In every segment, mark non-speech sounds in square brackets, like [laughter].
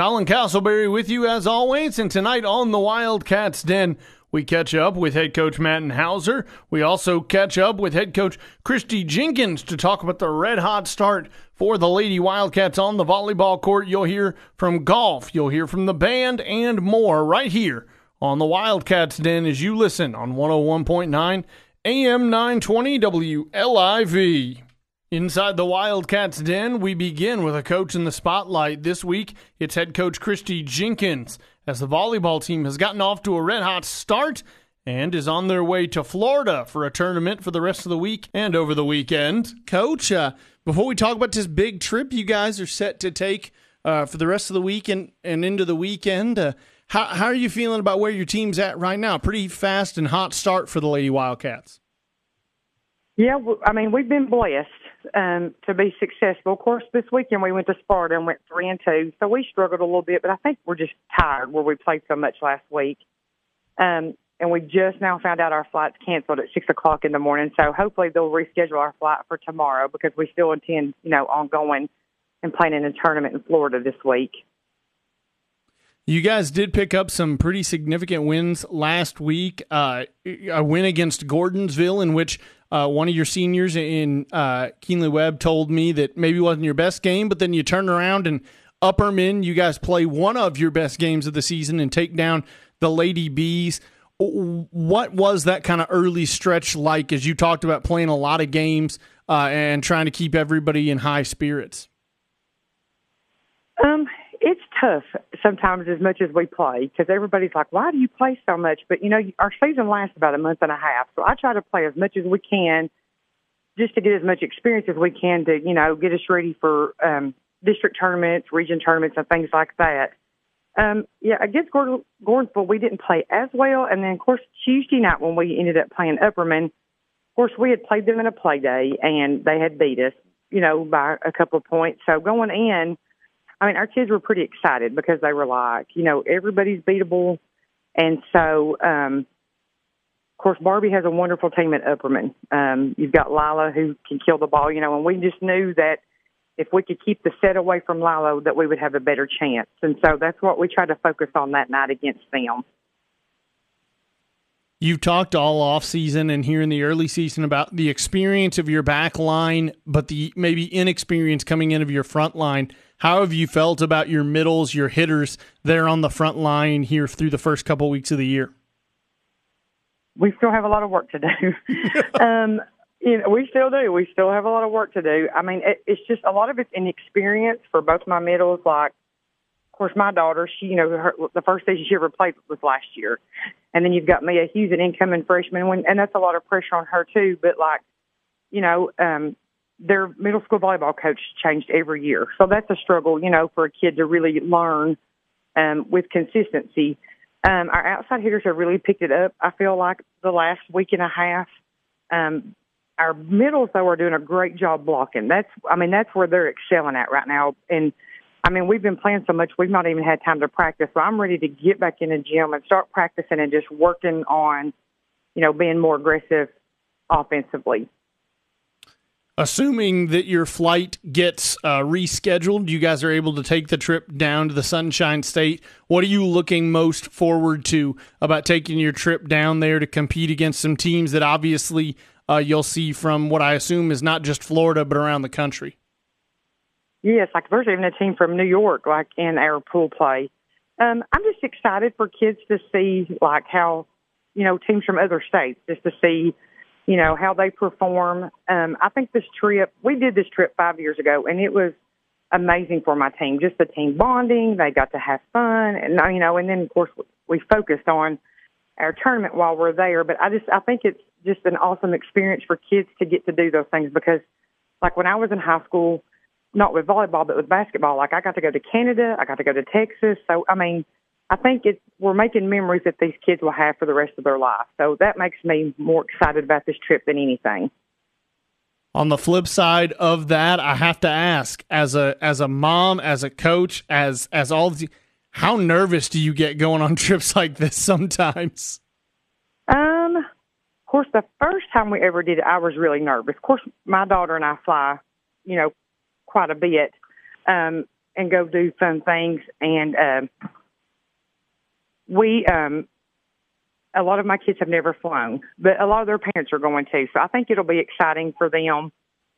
Colin Castleberry with you as always, and tonight on the Wildcats Den, we catch up with head coach Matt Houser. We also catch up with head coach Christy Jenkins to talk about the red hot start for the Lady Wildcats on the volleyball court. You'll hear from golf, you'll hear from the band, and more right here on the Wildcats Den as you listen on 101.9 AM 920 WLIV. Inside the Wildcats Den, we begin with a coach in the spotlight. This week, it's head coach Christy Jenkins, as the volleyball team has gotten off to a red hot start and is on their way to Florida for a tournament for the rest of the week and over the weekend. Coach, uh, before we talk about this big trip you guys are set to take uh, for the rest of the week and, and into the weekend, uh, how, how are you feeling about where your team's at right now? Pretty fast and hot start for the Lady Wildcats. Yeah, I mean, we've been blessed um, to be successful. Of course, this weekend we went to Sparta and went three and two, so we struggled a little bit. But I think we're just tired where we played so much last week, um, and we just now found out our flight's canceled at six o'clock in the morning. So hopefully they'll reschedule our flight for tomorrow because we still intend, you know, on going and playing in a tournament in Florida this week. You guys did pick up some pretty significant wins last week. Uh, a win against Gordonsville, in which uh, one of your seniors in uh, Keenly Webb told me that maybe wasn't your best game, but then you turn around and Upperman, you guys play one of your best games of the season and take down the Lady Bees. What was that kind of early stretch like as you talked about playing a lot of games uh, and trying to keep everybody in high spirits? Um, it's tough sometimes as much as we play because everybody's like, why do you play so much? But, you know, our season lasts about a month and a half. So I try to play as much as we can just to get as much experience as we can to, you know, get us ready for um, district tournaments, region tournaments, and things like that. Um, yeah, against Gordon, Gordonsville, we didn't play as well. And then, of course, Tuesday night when we ended up playing Upperman, of course, we had played them in a play day and they had beat us, you know, by a couple of points. So going in, I mean, our kids were pretty excited because they were like, you know, everybody's beatable. And so, um, of course, Barbie has a wonderful team at Upperman. Um, you've got Lila who can kill the ball, you know, and we just knew that if we could keep the set away from Lila, that we would have a better chance. And so that's what we tried to focus on that night against them. You've talked all off season and here in the early season about the experience of your back line, but the maybe inexperience coming in of your front line. How have you felt about your middles, your hitters there on the front line here through the first couple weeks of the year? We still have a lot of work to do. [laughs] um, you know, we still do. We still have a lot of work to do. I mean, it, it's just a lot of it's inexperience for both my middles. Like, of course, my daughter, she, you know, her, the first season she ever played was last year, and then you've got Mia Hughes, an incoming freshman, when, and that's a lot of pressure on her too. But like, you know, um, their middle school volleyball coach changed every year, so that's a struggle, you know, for a kid to really learn um, with consistency. Um, our outside hitters have really picked it up. I feel like the last week and a half. Um, our middles though are doing a great job blocking. That's I mean that's where they're excelling at right now. And I mean we've been playing so much we've not even had time to practice. So I'm ready to get back in the gym and start practicing and just working on, you know, being more aggressive offensively. Assuming that your flight gets uh, rescheduled, you guys are able to take the trip down to the Sunshine State. What are you looking most forward to about taking your trip down there to compete against some teams that obviously uh, you'll see from what I assume is not just Florida, but around the country. Yes, like there's even a team from New York, like in our pool play. Um, I'm just excited for kids to see like how, you know, teams from other states, just to see, you know, how they perform. Um, I think this trip, we did this trip five years ago, and it was amazing for my team. Just the team bonding, they got to have fun, and you know, and then of course we focused on our tournament while we're there. But I just, I think it's just an awesome experience for kids to get to do those things because, like when I was in high school, not with volleyball but with basketball, like I got to go to Canada, I got to go to Texas. So I mean, I think it's we're making memories that these kids will have for the rest of their life. So that makes me more excited about this trip than anything. On the flip side of that, I have to ask, as a as a mom, as a coach, as as all the, how nervous do you get going on [laughs] trips like this sometimes? Um, of course, the first time we ever did it, I was really nervous. Of course, my daughter and I fly, you know, quite a bit. Um, and go do fun things. And um, we, um, a lot of my kids have never flown, but a lot of their parents are going to. So I think it'll be exciting for them,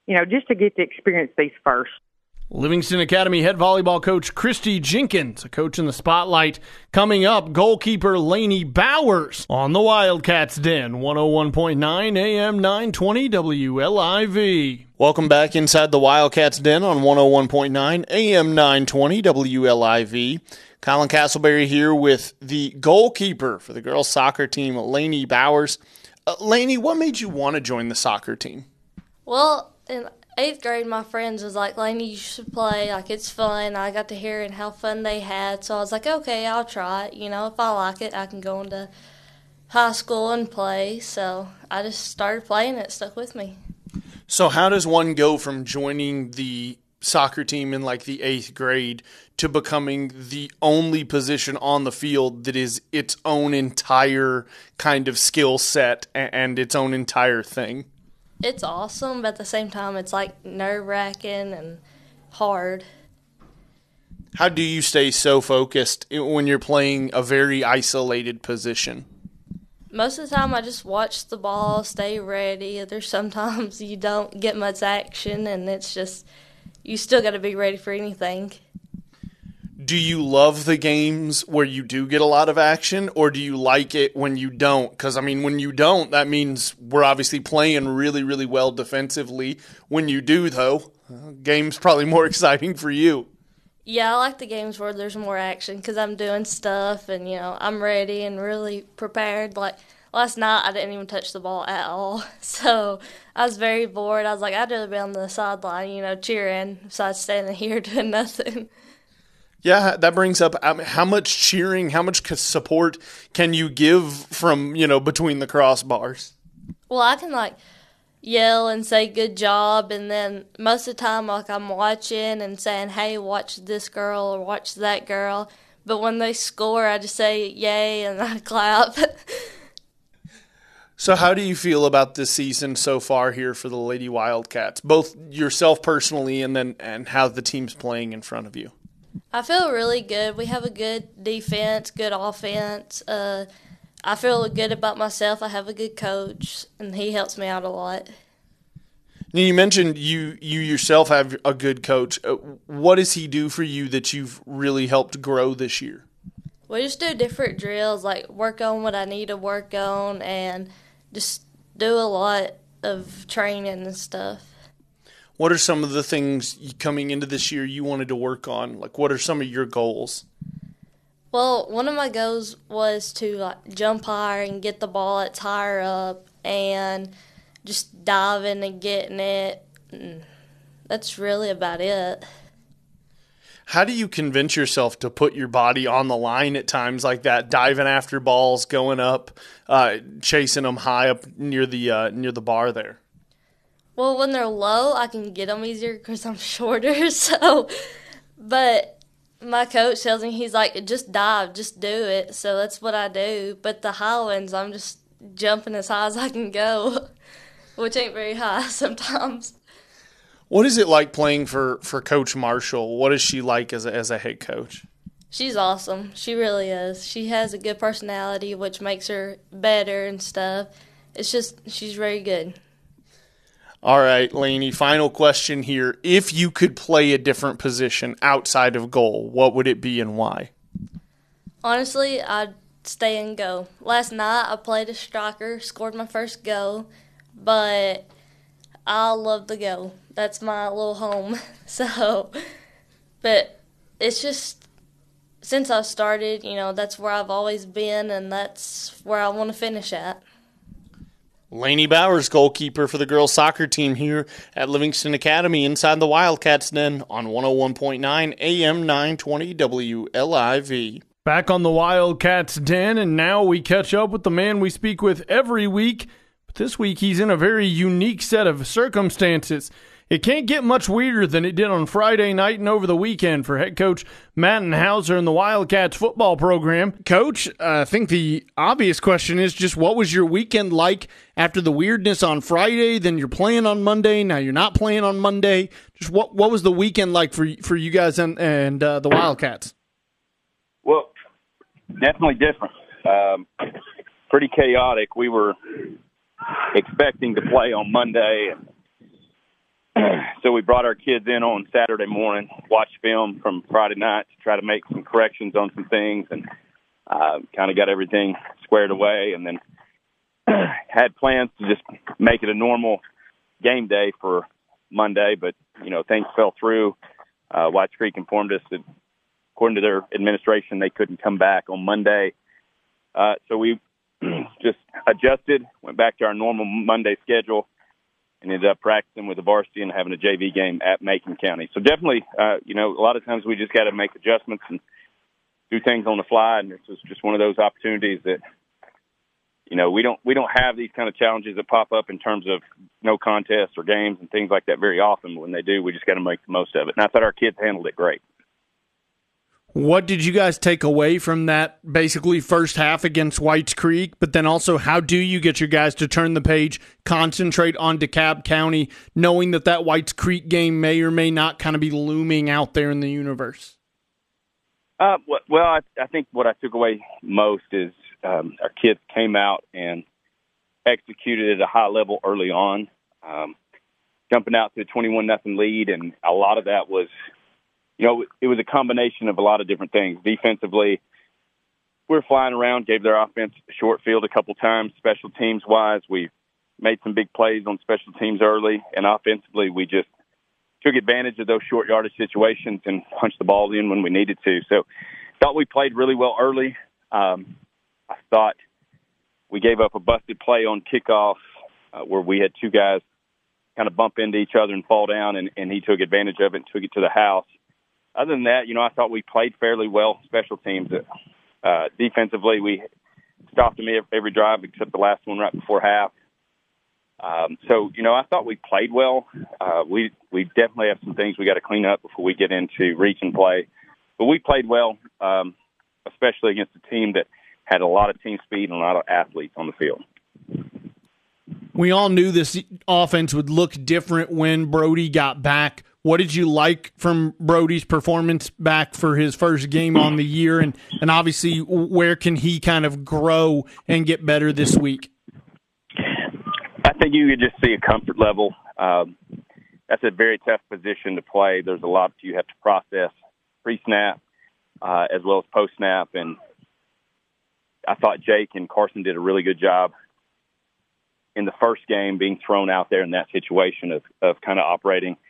you know, just to get to experience these first. Livingston Academy head volleyball coach Christy Jenkins, a coach in the spotlight. Coming up, goalkeeper Laney Bowers on the Wildcats Den, 101.9 AM 920 WLIV. Welcome back inside the Wildcats Den on 101.9 AM 920 WLIV. Colin Castleberry here with the goalkeeper for the girls soccer team, Laney Bowers. Uh, Laney, what made you want to join the soccer team? Well, in eighth grade, my friends was like, Laney, you should play. Like, it's fun. I got to hear and how fun they had. So I was like, okay, I'll try it. You know, if I like it, I can go into high school and play. So I just started playing. It stuck with me. So, how does one go from joining the soccer team in like the eighth grade to becoming the only position on the field that is its own entire kind of skill set and its own entire thing? it's awesome, but at the same time, it's like nerve wracking and hard. How do you stay so focused when you're playing a very isolated position? Most of the time, I just watch the ball, stay ready. There's sometimes [laughs] you don't get much action, and it's just you still got to be ready for anything do you love the games where you do get a lot of action or do you like it when you don't? Because i mean when you don't that means we're obviously playing really really well defensively. When you do though game's probably more [laughs] exciting for you. Yeah i like the games where there's more action because i'm doing stuff and you know i'm ready and really prepared. Like last night i didn't even touch the ball at all. [laughs] So i was very bored. I was like i'd rather be on the sideline you know cheering besides standing [laughs] here doing nothing yeah, that brings up um, how much cheering, how much support can you give from, you know, between the crossbars? Well, I can like yell and say good job and then most of the time like I'm watching and saying, "Hey, watch this girl or watch that girl." But when they score, I just say yay and [laughs] I clap. so, how do you feel about this season so far here for the Lady Wildcats? Both yourself personally and then and how the team's playing in front of you? I feel really good. We have a good defense, good offense. Uh, I feel good about myself. I have a good coach, and he helps me out a lot. Now You mentioned you you yourself have a good coach. Uh, what does he do for you that you've really helped grow this year? We just do different drills, like work on what I need to work on, and just do a lot of training and stuff what are some of the things coming into this year you wanted to work on? Like, what are some of your goals? Well, one of my goals was to like jump higher and get the ball that's higher up, and just diving and getting it. And that's really about it. How do you convince yourself to put your body on the line at times like that, diving after balls, going up, uh, chasing them high up near the uh, near the bar there? Well, when they're low, I can get them easier because I'm [laughs] shorter. So, but my coach tells me he's like, just dive, just do it. So that's what I do. But the high ones, I'm just jumping as high as I can go, [laughs] which ain't very high [laughs] sometimes. What is it like playing for, for Coach Marshall? What is she like as a, as a head coach? She's awesome. She really is. She has a good personality, which makes her better and stuff. It's just, she's very good. All right, Laney, final question here. If you could play a different position outside of goal, what would it be and why? Honestly, I'd stay and go. Last night I played a striker, scored my first goal, but I love the goal. That's my little home. [laughs] So, but it's just since I started, you know, that's where I've always been and that's where I want to finish at. Laney Bowers, goalkeeper for the girls soccer team here at Livingston Academy inside the Wildcats Den on 101.9 AM 920 WLIV. Back on the Wildcats Den, and now we catch up with the man we speak with every week. But this week he's in a very unique set of circumstances. It can't get much weirder than it did on Friday night and over the weekend for head coach Matt Houser and the Wildcats football program. Coach, uh, I think the obvious question is just what was your weekend like after the weirdness on Friday? Then you're playing on Monday. Now you're not playing on Monday. Just what what was the weekend like for for you guys and and uh, the Wildcats? Well, definitely different. Um, pretty chaotic. We were expecting to play on Monday, and [clears throat] so we brought our kids in on Saturday morning, watched film from Friday night to try to make some corrections on some things, and uh, kind of got everything squared away, and then [clears throat] had plans to just make it a normal game day for Monday, but you know things fell through. Uh, Whites Creek informed us that, according to their administration, they couldn't come back on Monday. Uh, so we [clears throat] just adjusted, went back to our normal Monday schedule, and ended up practicing with the varsity and having a JV game at Macon County. So definitely, uh, you know, a lot of times we just got to make adjustments and do things on the fly, and this was just one of those opportunities that, you know, we don't we don't have these kind of challenges that pop up in terms of no contests or games and things like that very often. When they do, we just got to make the most of it. And I thought our kids handled it great. What did you guys take away from that basically first half against Whites Creek? But then also, how do you get your guys to turn the page, concentrate on DeKalb County, knowing that that Whites Creek game may or may not kind of be looming out there in the universe? Uh, well, I, I think what I took away most is um, our kids came out and executed at a high level early on, um, jumping out to a 21 nothing lead, and a lot of that was you know, it was a combination of a lot of different things. Defensively, we are flying around, gave their offense short field a couple times. Special teams wise, we made some big plays on special teams early, and offensively, we just took advantage of those short yardage situations and punched the ball in when we needed to. So, thought we played really well early. Um, I thought we gave up a busted play on kickoff uh, where we had two guys kind of bump into each other and fall down, and, and he took advantage of it and took it to the house other than that, you know, I thought we played fairly well special teams. Uh, defensively, we stopped them every drive except the last one right before half. Um, so, you know, I thought we played well. Uh, we we definitely have some things we got to clean up before we get into reach and play. But we played well, um, especially against a team that had a lot of team speed and a lot of athletes on the field. We all knew this offense would look different when Brody got back what did you like from Brody's performance back for his first game on the year, and and obviously where can he kind of grow and get better this week? I think you could just see a comfort level. Um, that's a very tough position to play. There's a lot you have to process pre-snap uh, as well as post-snap, and I thought Jake and Carson did a really good job in the first game being thrown out there in that situation of, of kind of operating –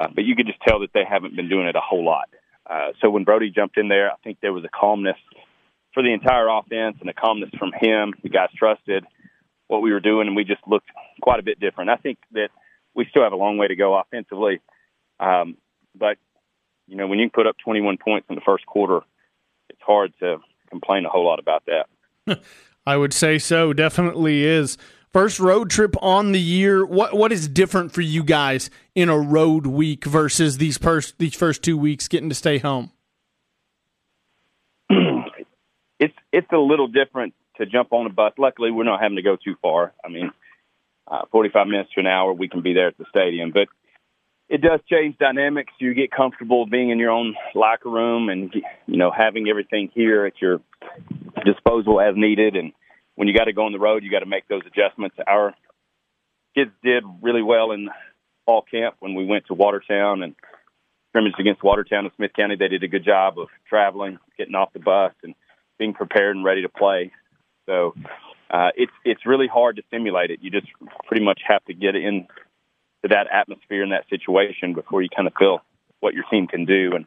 uh, but you could just tell that they haven't been doing it a whole lot. Uh, so when Brody jumped in there, I think there was a calmness for the entire offense and a calmness from him. The guys trusted what we were doing, and we just looked quite a bit different. I think that we still have a long way to go offensively, um, but you know when you put up 21 points in the first quarter, it's hard to complain a whole lot about that. [laughs] I would say so. Definitely is. First road trip on the year. What what is different for you guys in a road week versus these first these first two weeks getting to stay home? [clears throat] it's it's a little different to jump on a bus. Luckily, we're not having to go too far. I mean, uh, 45 minutes to an hour, we can be there at the stadium. But it does change dynamics. You get comfortable being in your own locker room and you know having everything here at your disposal as needed and when you got to go on the road, you got to make those adjustments. Our kids did really well in fall camp when we went to Watertown and scrimmaged against Watertown and Smith County. They did a good job of traveling, getting off the bus, and being prepared and ready to play. So uh, it's it's really hard to simulate it. You just pretty much have to get in to that atmosphere and that situation before you kind of feel what your team can do. And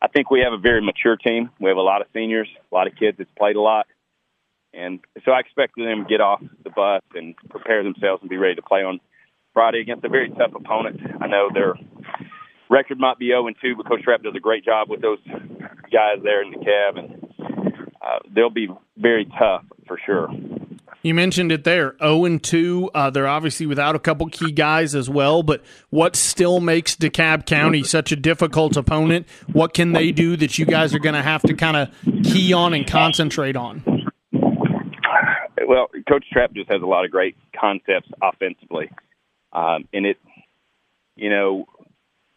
I think we have a very mature team. We have a lot of seniors, a lot of kids that's played a lot. And so I expect them to get off the bus and prepare themselves and be ready to play on Friday against a very tough opponent. I know their record might be 0 and 2, but Coach Trapp does a great job with those guys there in the cab, and uh, they'll be very tough for sure. You mentioned it there, 0 and 2. Uh, they're obviously without a couple key guys as well, but what still makes DeKalb County such a difficult opponent? What can they do that you guys are going to have to kind of key on and concentrate on? Well, Coach Trapp just has a lot of great concepts offensively. Um, and it, you know,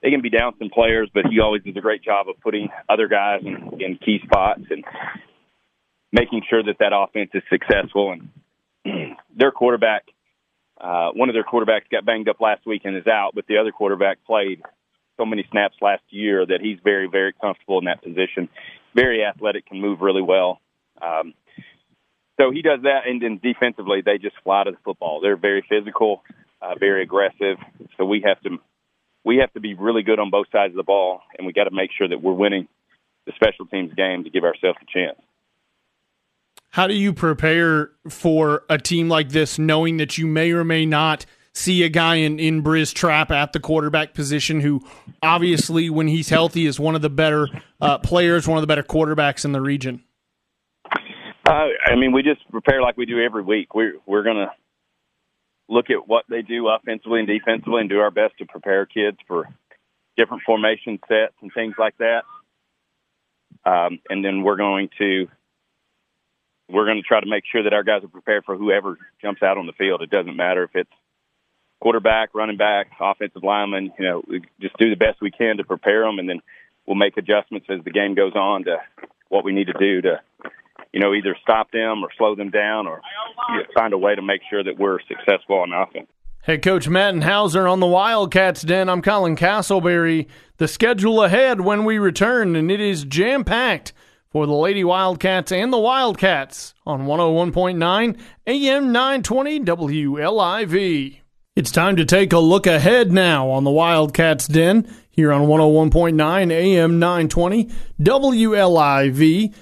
they can be down some players, but he always does a great job of putting other guys in, in key spots and making sure that that offense is successful. And [clears throat] their quarterback, uh, one of their quarterbacks got banged up last week and is out, but the other quarterback played so many snaps last year that he's very, very comfortable in that position. Very athletic, can move really well. Um, so he does that, and then defensively, they just fly to the football. They're very physical, uh, very aggressive. So we have to we have to be really good on both sides of the ball, and we got to make sure that we're winning the special teams game to give ourselves a chance. How do you prepare for a team like this, knowing that you may or may not see a guy in, in Briz Trapp at the quarterback position who obviously, when he's healthy, is one of the better uh, players, one of the better quarterbacks in the region? Uh, I mean, we just prepare like we do every week. We're, we're to look at what they do offensively and defensively and do our best to prepare kids for different formation sets and things like that. Um, and then we're going to we're going to try to make sure that our guys are prepared for whoever jumps out on the field. It doesn't matter if it's quarterback, running back, offensive lineman. You know, we just do the best we can to prepare them, and then we'll make adjustments as the game goes on to what we need to do to, you know, either stop them or slow them down or you know, find a way to make sure that we're successful on offense. Head coach Matt Houser on the Wildcats Den. I'm Colin Castleberry. The schedule ahead when we return, and it is jam packed for the Lady Wildcats and the Wildcats on 101.9 AM 920 WLIV. It's time to take a look ahead now on the Wildcats Den here on 101.9 AM 920 WLIV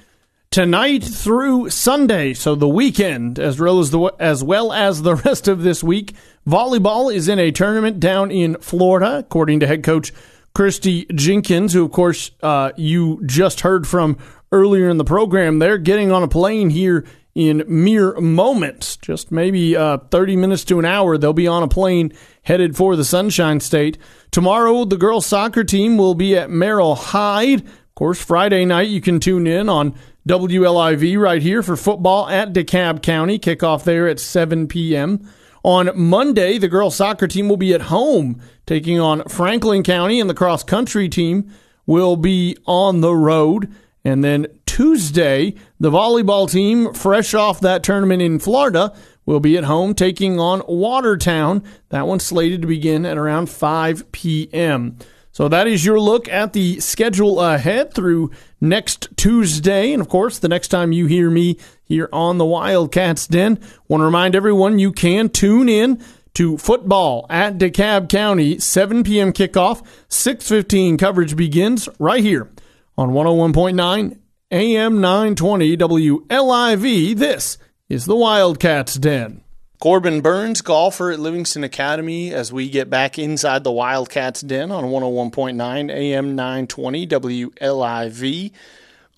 tonight through Sunday, so the weekend, as well as the as well as the [laughs] rest of this week. Volleyball is in a tournament down in Florida, according to head coach Christy Jenkins, who of course uh, you just heard from earlier in the program. They're getting on a plane here in mere moments, just maybe uh, 30 minutes to an hour. They'll be on a plane headed for the Sunshine State. Tomorrow, the girls' soccer team will be at Merrol Hyde. Of course, Friday night, you can tune in on WLIV right here for football at DeKalb County. Kickoff there at 7 p.m. On Monday, the girls' soccer team will be at home taking on Franklin County, and the cross country team will be on the road. And then Tuesday, the volleyball team, fresh off that tournament in Florida, will be at home taking on Watertown. That one's slated to begin at around 5 p.m. So that is your look at the schedule ahead through next Tuesday. And of course, the next time you hear me here on the Wildcats Den, want to remind everyone you can tune in to football at DeKalb County, 7 p.m. kickoff, 6:15 coverage begins right here on 101.9 AM 920 WLIV. This is the Wildcats Den. Corbin Burns, golfer at Livingston Academy, as we get back inside the Wildcats Den on 101.9 AM 920 WLIV.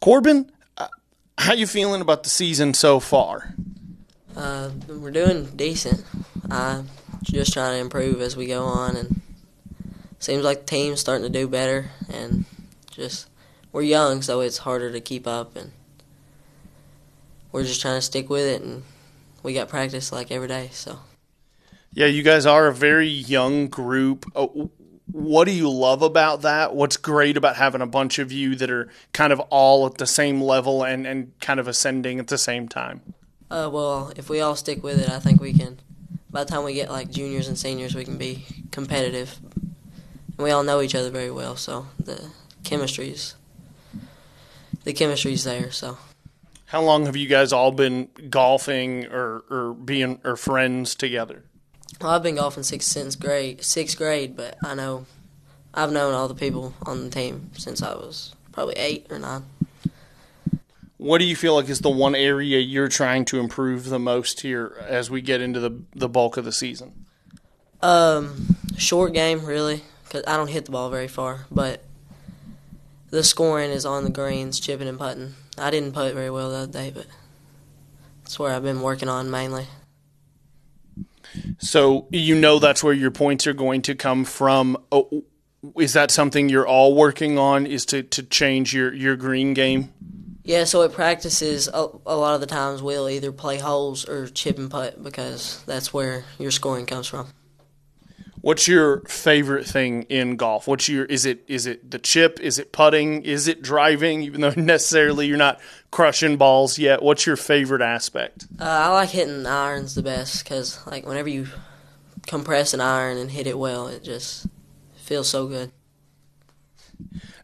Corbin, uh, how you feeling about the season so far? Uh, we're doing decent. I'm just trying to improve as we go on, and seems like the team's starting to do better, and just we're young, so it's harder to keep up, and we're just trying to stick with it, and we got practice like every day. So, yeah, you guys are a very young group. Oh, what do you love about that? What's great about having a bunch of you that are kind of all at the same level and, and kind of ascending at the same time? Uh, well, if we all stick with it, I think we can. By the time we get like juniors and seniors, we can be competitive, and we all know each other very well. So the chemistry's the chemistry's there. So, how long have you guys all been golfing or, or being or friends together? Well, I've been golfing sixth since grade sixth grade, but I know I've known all the people on the team since I was probably eight or nine. What do you feel like is the one area you're trying to improve the most here as we get into the the bulk of the season? Um, short game really, because I don't hit the ball very far, but the scoring is on the greens, chipping and putting. I didn't putt very well the other day, but that's where I've been working on mainly. So you know that's where your points are going to come from. Oh, is that something you're all working on? Is to, to change your, your green game? Yeah, so at practices, a, a lot of the times we'll either play holes or chip and putt because that's where your scoring comes from. What's your favorite thing in golf? What's your is it is it the chip? Is it putting? Is it driving? Even though [laughs] necessarily you're not crushing balls yet, what's your favorite aspect? Uh, I like hitting irons the best because like whenever you compress an iron and hit it well, it just feels so good.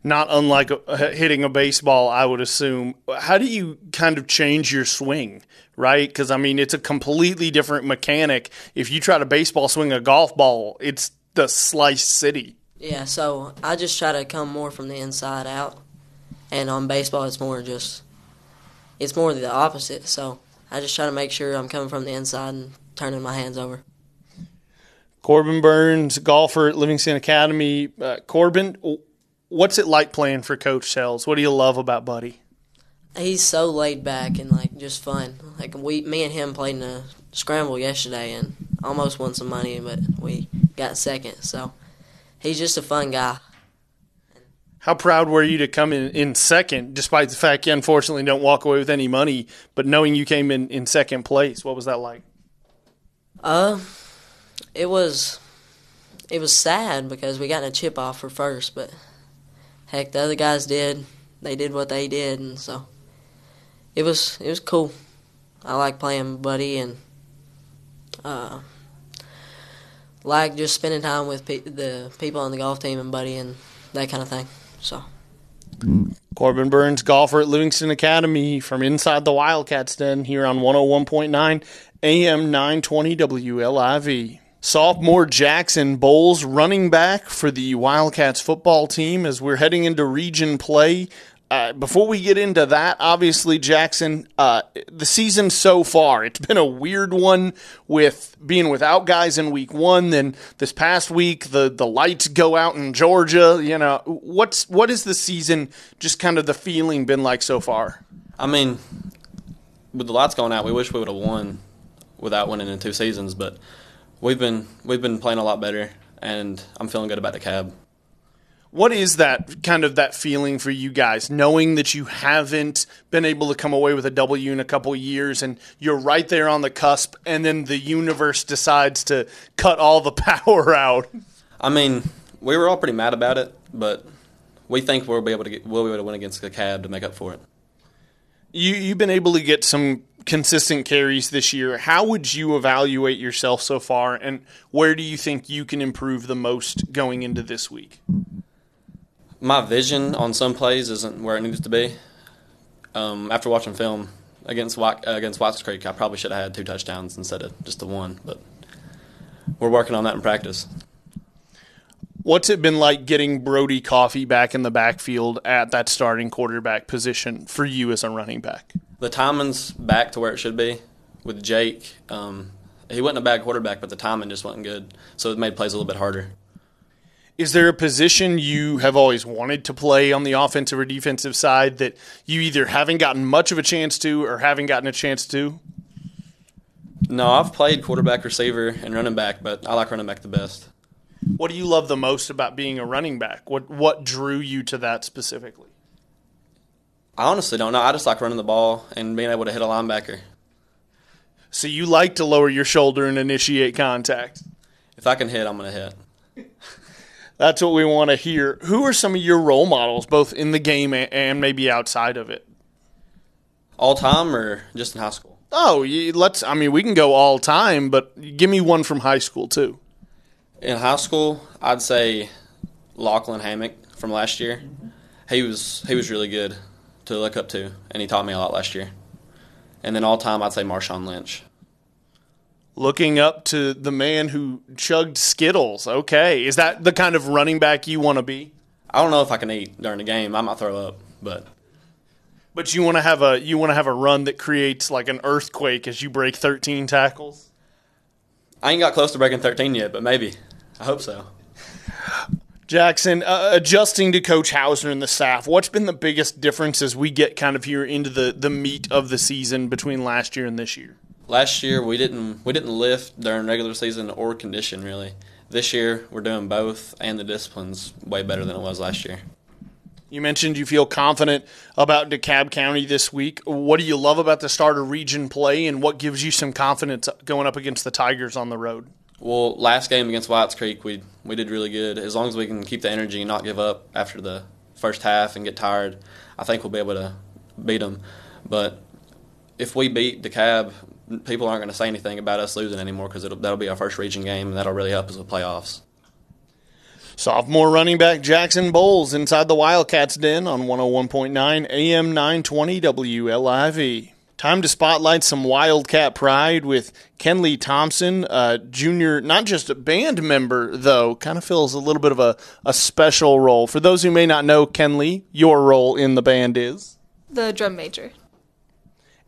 Not unlike hitting a baseball, I would assume. How do you kind of change your swing? right? Because I mean, it's a completely different mechanic. If you try to baseball swing a golf ball, it's the slice city. Yeah, so I just try to come more from the inside out, and on baseball, it's more just it's more the opposite. So I just try to make sure I'm coming from the inside and turning my hands over. Corbin Burns, golfer at Livingston Academy. Uh, Corbin, what's it like playing for Coach Sells? What do you love about Buddy? he's so laid back and like just fun. Like we, me and him played in a scramble yesterday and almost won some money, but we got second. So he's just a fun guy. How proud were you to come in, in second, despite the fact you unfortunately don't walk away with any money, but knowing you came in, in second place? What was that like? Uh, it was it was sad because we got a chip off for first, but heck, the other guys did. They did what they did, and so it was it was cool. I like playing Buddy and uh, like just spending time with pe- the people on the golf team and Buddy and that kind of thing. So. Corbin Burns, golfer at Livingston Academy from inside the Wildcats den here on 101.9 AM 920 WLIV. Sophomore Jackson Bowles running back for the Wildcats football team as we're heading into region play uh, before we get into that, obviously, Jackson, uh, the season so far, it's been a weird one with being without guys in week one. Then this past week, the, the lights go out in Georgia. You know, what's what is the season, just kind of the feeling been like so far? I mean, with the lights going out, we wish we would have won without winning in two seasons, but we've been we've been playing a lot better, and I'm feeling good about the cab. What is that kind of that feeling for you guys knowing that you haven't been able to come away with a w in a couple years and you're right there on the cusp and then the universe decides to cut all the [laughs] power out? I mean we were all pretty mad about it but we think we'll be able to get we'll be able to win against the cab to make up for it. You you've been able to get some consistent carries this year how would you evaluate yourself so far and where do you think you can improve the most going into this week my vision on some plays isn't where it needs to be. Um, after watching film against against Watts Creek, I probably should have had two touchdowns instead of just the one. But we're working on that in practice. What's it been like getting Brody Coffee back in the backfield at that starting quarterback position for you as a running back? The timing's back to where it should be with Jake. Um, he wasn't a bad quarterback, but the timing just wasn't good, so it made plays a little bit harder. Is there a position you have always wanted to play on the offensive or defensive side that you either haven't gotten much of a chance to or haven't gotten a chance to? No, I've played quarterback, receiver, and running back, but I like running back the best. What do you love the most about being a running back? What what drew you to that specifically? I honestly don't know. I just like running the ball and being able to hit a linebacker. So you like to lower your shoulder and initiate contact? If I can hit, I'm going to hit. [laughs] That's what we want to hear. Who are some of your role models, both in the game and maybe outside of it? All time or just in high school? Oh, let's. I mean, we can go all time, but give me one from high school too. In high school, I'd say Lachlan Hammock from last year. He was he was really good to look up to, and he taught me a lot last year. And then all time, I'd say Marshawn Lynch looking up to the man who chugged Skittles. Okay, is that the kind of running back you want to be? I don't know if I can eat during the game. I might throw up, but but you want to have a you want to have a run that creates like an earthquake as you break 13 tackles. I ain't got close to breaking 13 yet, but maybe. I hope so. Jackson, uh, adjusting to Coach Houser and the staff, what's been the biggest difference as we get kind of here into the, the meat of the season between last year and this year? Last year we didn't we didn't lift during regular season or condition really. This year we're doing both, and the discipline's way better than it was last year. You mentioned you feel confident about DeKalb County this week. What do you love about the starter region play, and what gives you some confidence going up against the Tigers on the road? Well, last game against Whites Creek, we we did really good. As long as we can keep the energy and not give up after the first half and get tired, I think we'll be able to beat them. But if we beat the cab, people aren't going to say anything about us losing anymore because that'll be our first region game, and that'll really help us with playoffs. Sophomore running back Jackson Bowles inside the Wildcats den on 101.9 AM 920 WLIV. Time to spotlight some Wildcat pride with Kenlee Thompson, uh, junior, not just a band member, though, kind of fills a little bit of a, a special role. For those who may not know, Kenlee, your role in the band is? The drum major.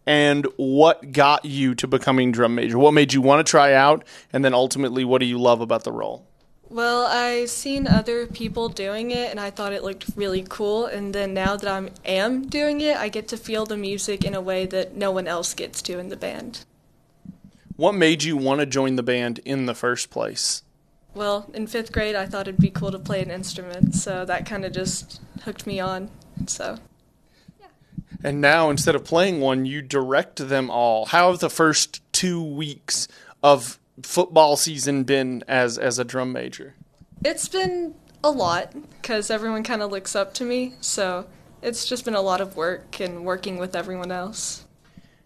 And what got you to becoming drum major? What made you want to try out? And then ultimately, what do you love about the role? Well, I seen other people doing it and I thought it looked really cool and then now that I am doing it, I get to feel the music in a way that no one else gets to in the band. What made you want to join the band in the first place? Well, in 5th grade I thought it'd be cool to play an instrument, so that kind of just hooked me on. So, yeah. And now instead of playing one, you direct them all. How have the first 2 weeks of football season been as as a drum major? It's been a lot because everyone kind of looks up to me. So it's just been a lot of work and working with everyone else.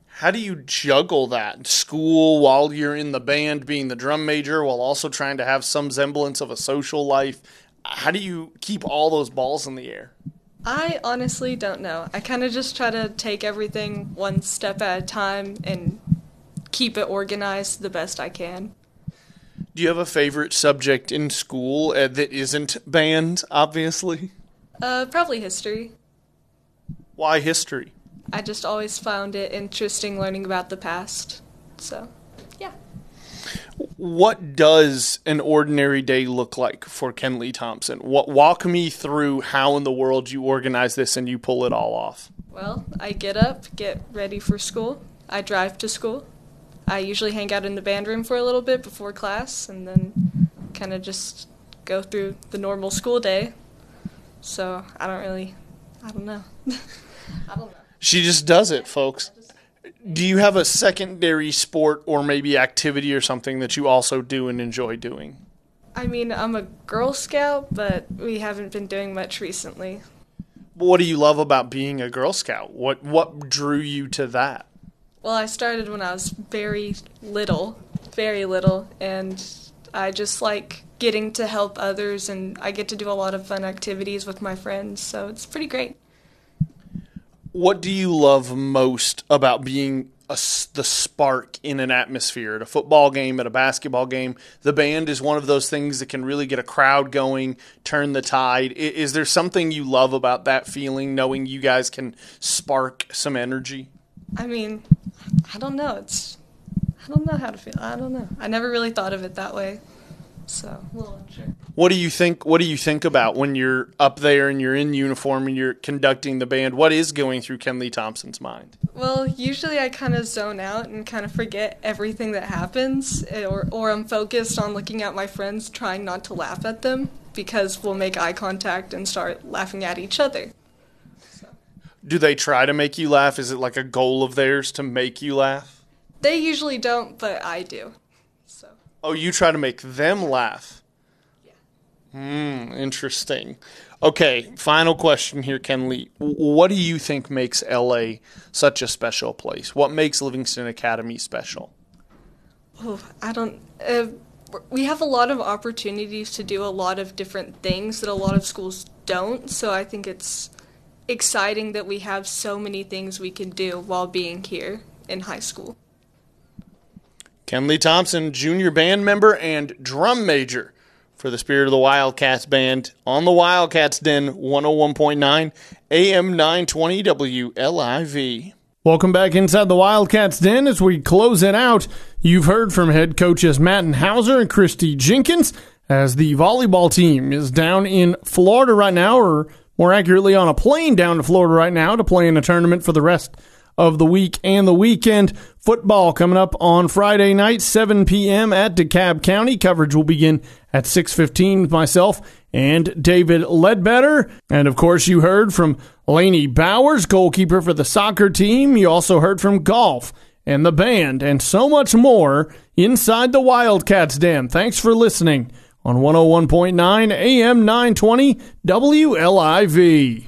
How do you juggle that school while you're in the band, being the drum major, while also trying to have some semblance of a social life? How do you keep all those balls in the air? I honestly don't know. I kind of just try to take everything one step at a time and keep it organized the best I can. Do you have a favorite subject in school uh, that isn't band, obviously? Uh, probably history. Why history? I just always found it interesting learning about the past. So, yeah. What does an ordinary day look like for Kenlee Thompson? What, walk me through how in the world you organize this and you pull it all off. Well, I get up, get ready for school. I drive to school. I usually hang out in the band room for a little bit before class and then kind of just go through the normal school day. So I don't really, I don't know. [laughs] I don't know. She just does it, folks. Do you have a secondary sport or maybe activity or something that you also do and enjoy doing? I mean, I'm a Girl Scout, but we haven't been doing much recently. What do you love about being a Girl Scout? What what drew you to that? Well, I started when I was very little, very little, and I just like getting to help others, and I get to do a lot of fun activities with my friends, so it's pretty great. What do you love most about being a, the spark in an atmosphere at a football game, at a basketball game? The band is one of those things that can really get a crowd going, turn the tide. Is there something you love about that feeling, knowing you guys can spark some energy? I mean, I don't know. It's I don't know how to feel. I don't know. I never really thought of it that way. So, a little unsure. What do you think what do you think about when you're up there and you're in uniform and you're conducting the band? What is going through Kenlee Thompson's mind? Well, usually I kind of zone out and kind of forget everything that happens eh, or or I'm focused on looking at my friends trying not to laugh at them because we'll make eye contact and start laughing at each other do they try to make you laugh? Is it like a goal of theirs to make you laugh? They usually don't, but I do. So. Oh, you try to make them laugh. Yeah. Hmm. Interesting. Okay. Final question here, Kenlee. What do you think makes LA such a special place? What makes Livingston Academy special? Oh, I don't. Uh, we have a lot of opportunities to do a lot of different things that a lot of schools don't. So I think it's exciting that we have so many things we can do while being here in high school. Kenlee Thompson, junior band member and drum major for the Spirit of the Wildcats band on the Wildcats Den 101.9 AM 920 WLIV. Welcome back inside the Wildcats Den as we close it out. You've heard from head coaches Matt Houser and Christy Jenkins as the volleyball team is down in Florida right now, or more accurately, on a plane down to Florida right now to play in a tournament for the rest of the week and the weekend. Football coming up on Friday night, 7 p.m. at DeKalb County. Coverage will begin at 6:15 with myself and David Ledbetter. And of course, you heard from Laney Bowers, goalkeeper for the soccer team. You also heard from golf and the band and so much more inside the Wildcats Den. Thanks for listening on 101.9 AM 920 WLIV.